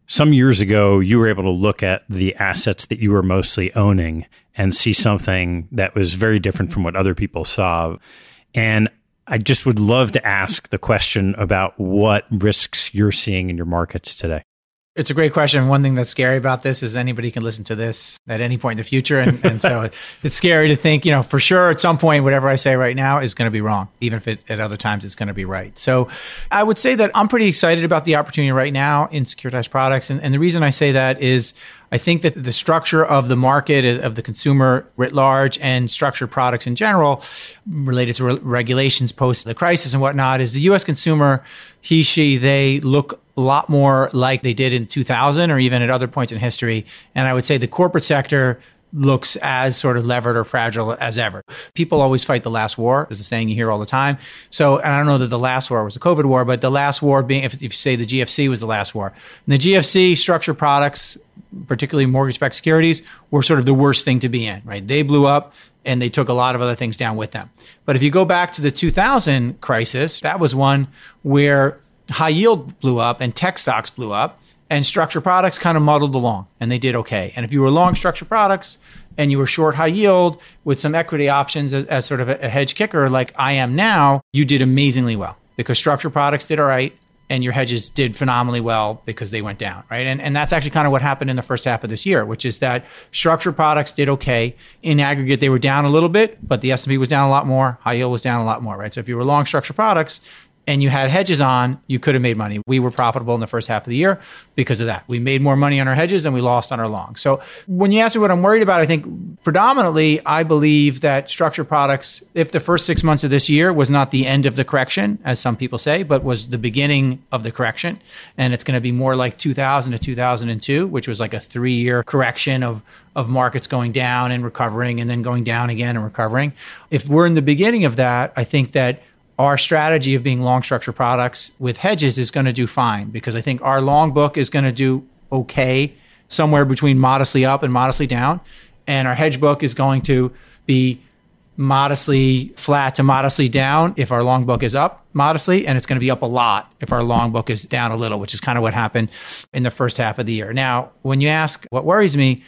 S1: some years ago, you were able to look at the assets that you were mostly owning and see something that was very different from what other people saw. And I just would love to ask the question about what risks you're seeing in your markets today.
S2: It's a great question. One thing that's scary about this is anybody can listen to this at any point in the future. And, and so [laughs] it's scary to think, you know, for sure at some point, whatever I say right now is going to be wrong, even if it, at other times it's going to be right. So I would say that I'm pretty excited about the opportunity right now in securitized products. And, and the reason I say that is I think that the structure of the market, uh, of the consumer writ large, and structured products in general, related to re- regulations post the crisis and whatnot, is the U.S. consumer, he, she, they look a lot more like they did in 2000 or even at other points in history. And I would say the corporate sector looks as sort of levered or fragile as ever. People always fight the last war, is a saying you hear all the time. So, and I don't know that the last war was the COVID war, but the last war being, if, if you say the GFC was the last war, and the GFC structured products, particularly mortgage-backed securities, were sort of the worst thing to be in, right? They blew up and they took a lot of other things down with them. But if you go back to the 2000 crisis, that was one where high yield blew up and tech stocks blew up and structured products kind of muddled along and they did okay. And if you were long structured products and you were short high yield with some equity options as, as sort of a, a hedge kicker like I am now, you did amazingly well because structured products did all right and your hedges did phenomenally well because they went down, right? And, and that's actually kind of what happened in the first half of this year, which is that structured products did okay. In aggregate, they were down a little bit, but the S&P was down a lot more. High yield was down a lot more, right? So if you were long structured products, and you had hedges on, you could have made money. We were profitable in the first half of the year because of that. We made more money on our hedges and we lost on our long. So when you ask me what I'm worried about, I think predominantly I believe that structured products, if the first six months of this year was not the end of the correction, as some people say, but was the beginning of the correction, and it's going to be more like 2000 to 2002, which was like a three year correction of of markets going down and recovering and then going down again and recovering. If we're in the beginning of that, I think that our strategy of being long structure products with hedges is going to do fine because I think our long book is going to do okay, somewhere between modestly up and modestly down. And our hedge book is going to be modestly flat to modestly down if our long book is up modestly, and it's going to be up a lot if our long book is down a little, which is kind of what happened in the first half of the year. Now, when you ask what worries me,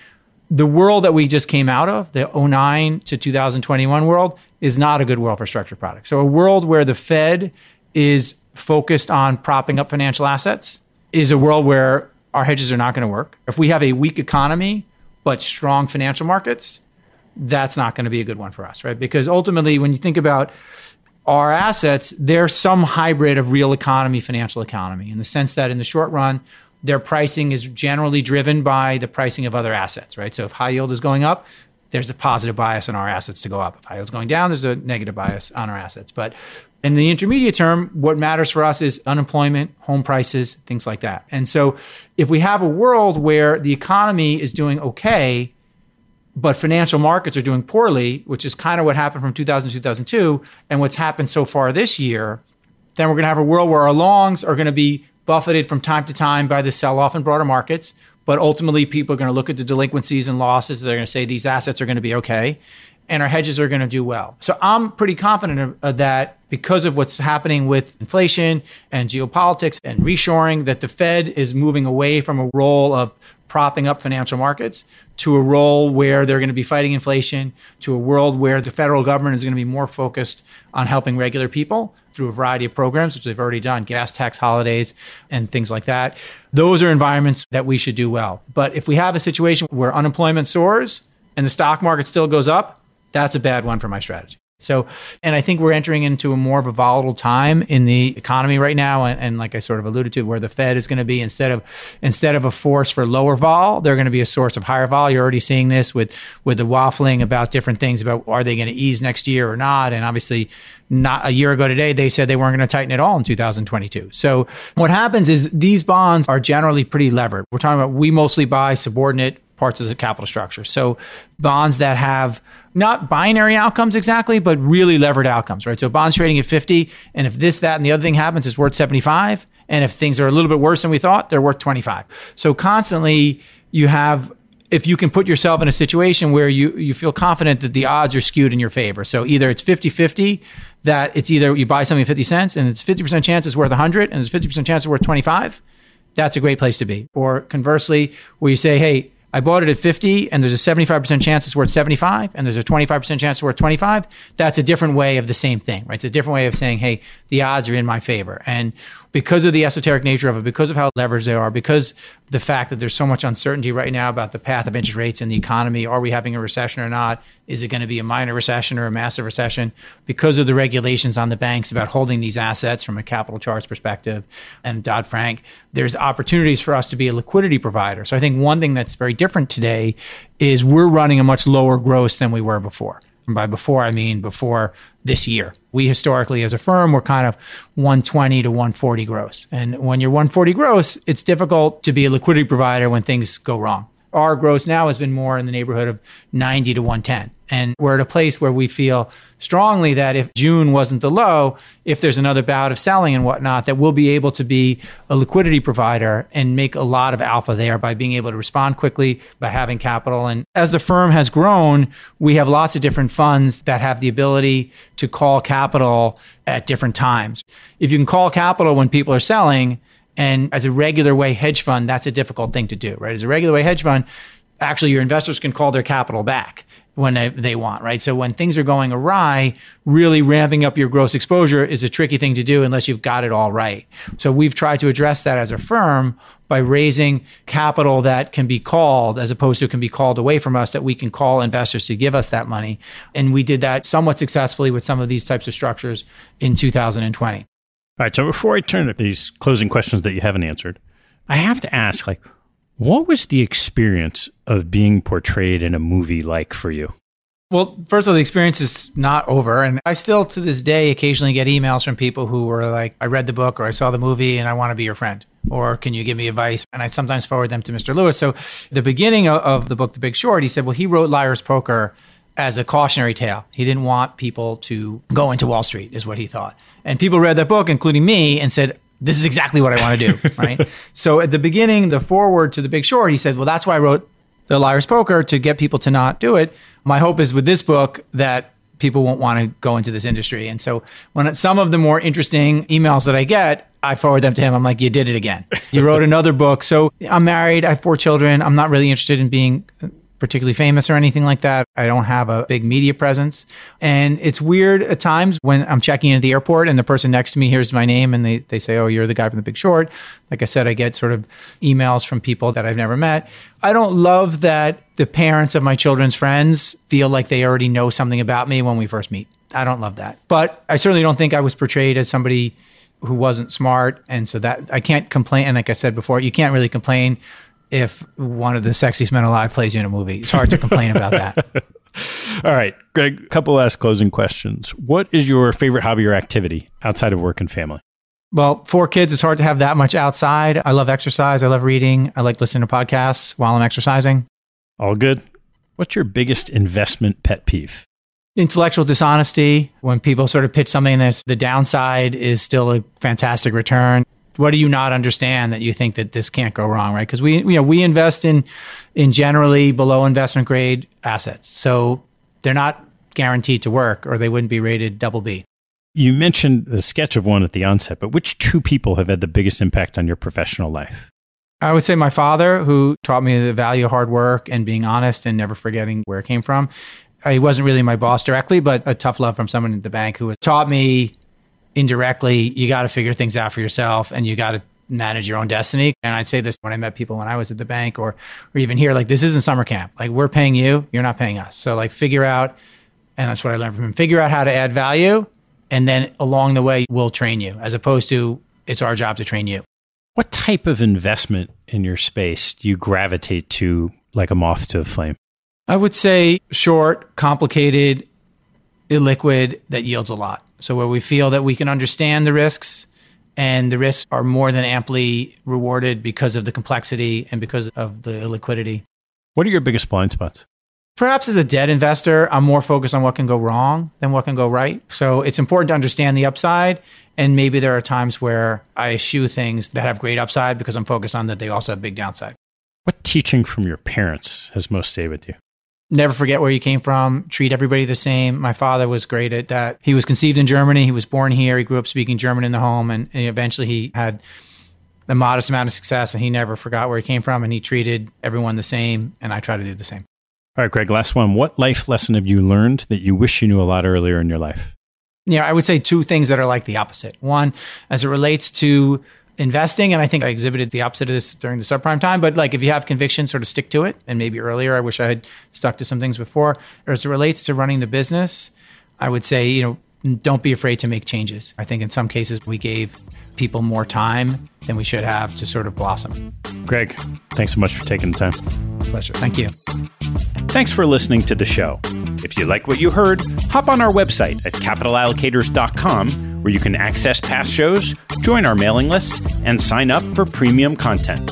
S2: the world that we just came out of, the 09 to 2021 world, is not a good world for structured products. So, a world where the Fed is focused on propping up financial assets is a world where our hedges are not going to work. If we have a weak economy but strong financial markets, that's not going to be a good one for us, right? Because ultimately, when you think about our assets, they're some hybrid of real economy, financial economy, in the sense that in the short run, their pricing is generally driven by the pricing of other assets, right? So if high yield is going up, there's a positive bias on our assets to go up. If high yield's going down, there's a negative bias on our assets. But in the intermediate term, what matters for us is unemployment, home prices, things like that. And so if we have a world where the economy is doing okay, but financial markets are doing poorly, which is kind of what happened from 2000 to 2002, and what's happened so far this year, then we're going to have a world where our longs are going to be buffeted from time to time by the sell off in broader markets. But ultimately, people are going to look at the delinquencies and losses. They're going to say these assets are going to be okay, and our hedges are going to do well. So I'm pretty confident of, that because of what's happening with inflation and geopolitics and reshoring, that the Fed is moving away from a role of propping up financial markets to a role where they're going to be fighting inflation, to a world where the federal government is going to be more focused on helping regular people through a variety of programs, which they've already done, gas tax holidays and things like that. Those are environments that we should do well. But if we have a situation where unemployment soars and the stock market still goes up, that's a bad one for my strategy. So, and I think we're entering into a more of a volatile time in the economy right now, and, and like I sort of alluded to, where the Fed is going to be instead of instead of a force for lower vol, they're going to be a source of higher vol. You're already seeing this with with the waffling about different things about are they going to ease next year or not, and obviously not a year ago today, they said they weren't going to tighten at all in 2022. So what happens is these bonds are generally pretty levered. We're talking about we mostly buy subordinate parts of the capital structure. So bonds that have not binary outcomes exactly, but really levered outcomes, right? So bonds trading at 50, and if this, that, and the other thing happens, it's worth 75. And if things are a little bit worse than we thought, they're worth 25. So constantly you have if you can put yourself in a situation where you, you feel confident that the odds are skewed in your favor. So either it's 50 50 that it's either you buy something at 50 cents and it's 50% chance it's worth 100 and it's 50% chance it's worth 25. That's a great place to be. Or conversely, where you say, hey, I bought it at 50 and there's a 75% chance it's worth 75 and there's a 25% chance it's worth 25. That's a different way of the same thing, right? It's a different way of saying, hey, the odds are in my favor. And because of the esoteric nature of it, because of how leveraged they are, because the fact that there's so much uncertainty right now about the path of interest rates in the economy, are we having a recession or not? Is it going to be a minor recession or a massive recession? Because of the regulations on the banks about holding these assets from a capital charge perspective and Dodd Frank, there's opportunities for us to be a liquidity provider. So I think one thing that's very different today is we're running a much lower gross than we were before. And by before, I mean before this year. We historically, as a firm, were kind of 120 to 140 gross. And when you're 140 gross, it's difficult to be a liquidity provider when things go wrong. Our gross now has been more in the neighborhood of 90 to 110. And we're at a place where we feel strongly that if June wasn't the low, if there's another bout of selling and whatnot, that we'll be able to be a liquidity provider and make a lot of alpha there by being able to respond quickly, by having capital. And as the firm has grown, we have lots of different funds that have the ability to call capital at different times. If you can call capital when people are selling, and as a regular way hedge fund, that's a difficult thing to do, right? As a regular way hedge fund, actually your investors can call their capital back when they, they want, right? So when things are going awry, really ramping up your gross exposure is a tricky thing to do unless you've got it all right. So we've tried to address that as a firm by raising capital that can be called as opposed to can be called away from us that we can call investors to give us that money. And we did that somewhat successfully with some of these types of structures in 2020.
S1: All right. So before I turn to these closing questions that you haven't answered, I have to ask, like, what was the experience of being portrayed in a movie like for you?
S2: Well, first of all, the experience is not over. And I still, to this day, occasionally get emails from people who were like, I read the book or I saw the movie and I want to be your friend. Or can you give me advice? And I sometimes forward them to Mr. Lewis. So, the beginning of the book, The Big Short, he said, Well, he wrote Liar's Poker as a cautionary tale. He didn't want people to go into Wall Street, is what he thought. And people read that book, including me, and said, this is exactly what I want to do, [laughs] right? so at the beginning, the foreword to the Big Short, he said, "Well, that's why I wrote the Liar's Poker to get people to not do it." My hope is with this book that people won't want to go into this industry. And so when some of the more interesting emails that I get, I forward them to him. I'm like, "You did it again. You wrote another book." So I'm married. I have four children. I'm not really interested in being particularly famous or anything like that. I don't have a big media presence. And it's weird at times when I'm checking into the airport and the person next to me hears my name and they, they say, Oh, you're the guy from the big short. Like I said, I get sort of emails from people that I've never met. I don't love that the parents of my children's friends feel like they already know something about me when we first meet. I don't love that. But I certainly don't think I was portrayed as somebody who wasn't smart. And so that I can't complain. And like I said before, you can't really complain if one of the sexiest men alive plays you in a movie. It's hard to complain about that. [laughs]
S1: All right, Greg, a couple last closing questions. What is your favorite hobby or activity outside of work and family?
S2: Well, four kids, it's hard to have that much outside. I love exercise. I love reading. I like listening to podcasts while I'm exercising.
S1: All good. What's your biggest investment pet peeve?
S2: Intellectual dishonesty. When people sort of pitch something that's the downside is still a fantastic return what do you not understand that you think that this can't go wrong, right? Because we, you know, we invest in in generally below investment grade assets, so they're not guaranteed to work, or they wouldn't be rated double B.
S1: You mentioned the sketch of one at the onset, but which two people have had the biggest impact on your professional life?
S2: I would say my father, who taught me the value of hard work and being honest and never forgetting where it came from. He wasn't really my boss directly, but a tough love from someone at the bank who taught me indirectly, you got to figure things out for yourself and you got to manage your own destiny. And I'd say this when I met people when I was at the bank or, or even here, like this isn't summer camp. Like we're paying you, you're not paying us. So like figure out, and that's what I learned from him, figure out how to add value. And then along the way, we'll train you as opposed to it's our job to train you.
S1: What type of investment in your space do you gravitate to like a moth to a flame?
S2: I would say short, complicated, illiquid that yields a lot. So where we feel that we can understand the risks and the risks are more than amply rewarded because of the complexity and because of the illiquidity.
S1: What are your biggest blind spots?
S2: Perhaps as a debt investor, I'm more focused on what can go wrong than what can go right. So it's important to understand the upside. And maybe there are times where I eschew things that have great upside because I'm focused on that they also have big downside.
S1: What teaching from your parents has most stayed with you?
S2: Never forget where you came from, treat everybody the same. My father was great at that. He was conceived in Germany. He was born here. He grew up speaking German in the home, and, and eventually he had a modest amount of success, and he never forgot where he came from, and he treated everyone the same, and I try to do the same.
S1: All right, Greg, last one. What life lesson have you learned that you wish you knew a lot earlier in your life?
S2: Yeah, I would say two things that are like the opposite. One, as it relates to investing. And I think I exhibited the opposite of this during the subprime time. But like if you have conviction, sort of stick to it. And maybe earlier, I wish I had stuck to some things before. Or as it relates to running the business, I would say, you know, don't be afraid to make changes. I think in some cases we gave people more time than we should have to sort of blossom.
S1: Greg, thanks so much for taking the time.
S2: Pleasure. Thank you.
S1: Thanks for listening to the show. If you like what you heard, hop on our website at capitalallocators.com where you can access past shows, join our mailing list, and sign up for premium content.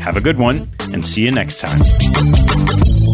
S1: Have a good one, and see you next time.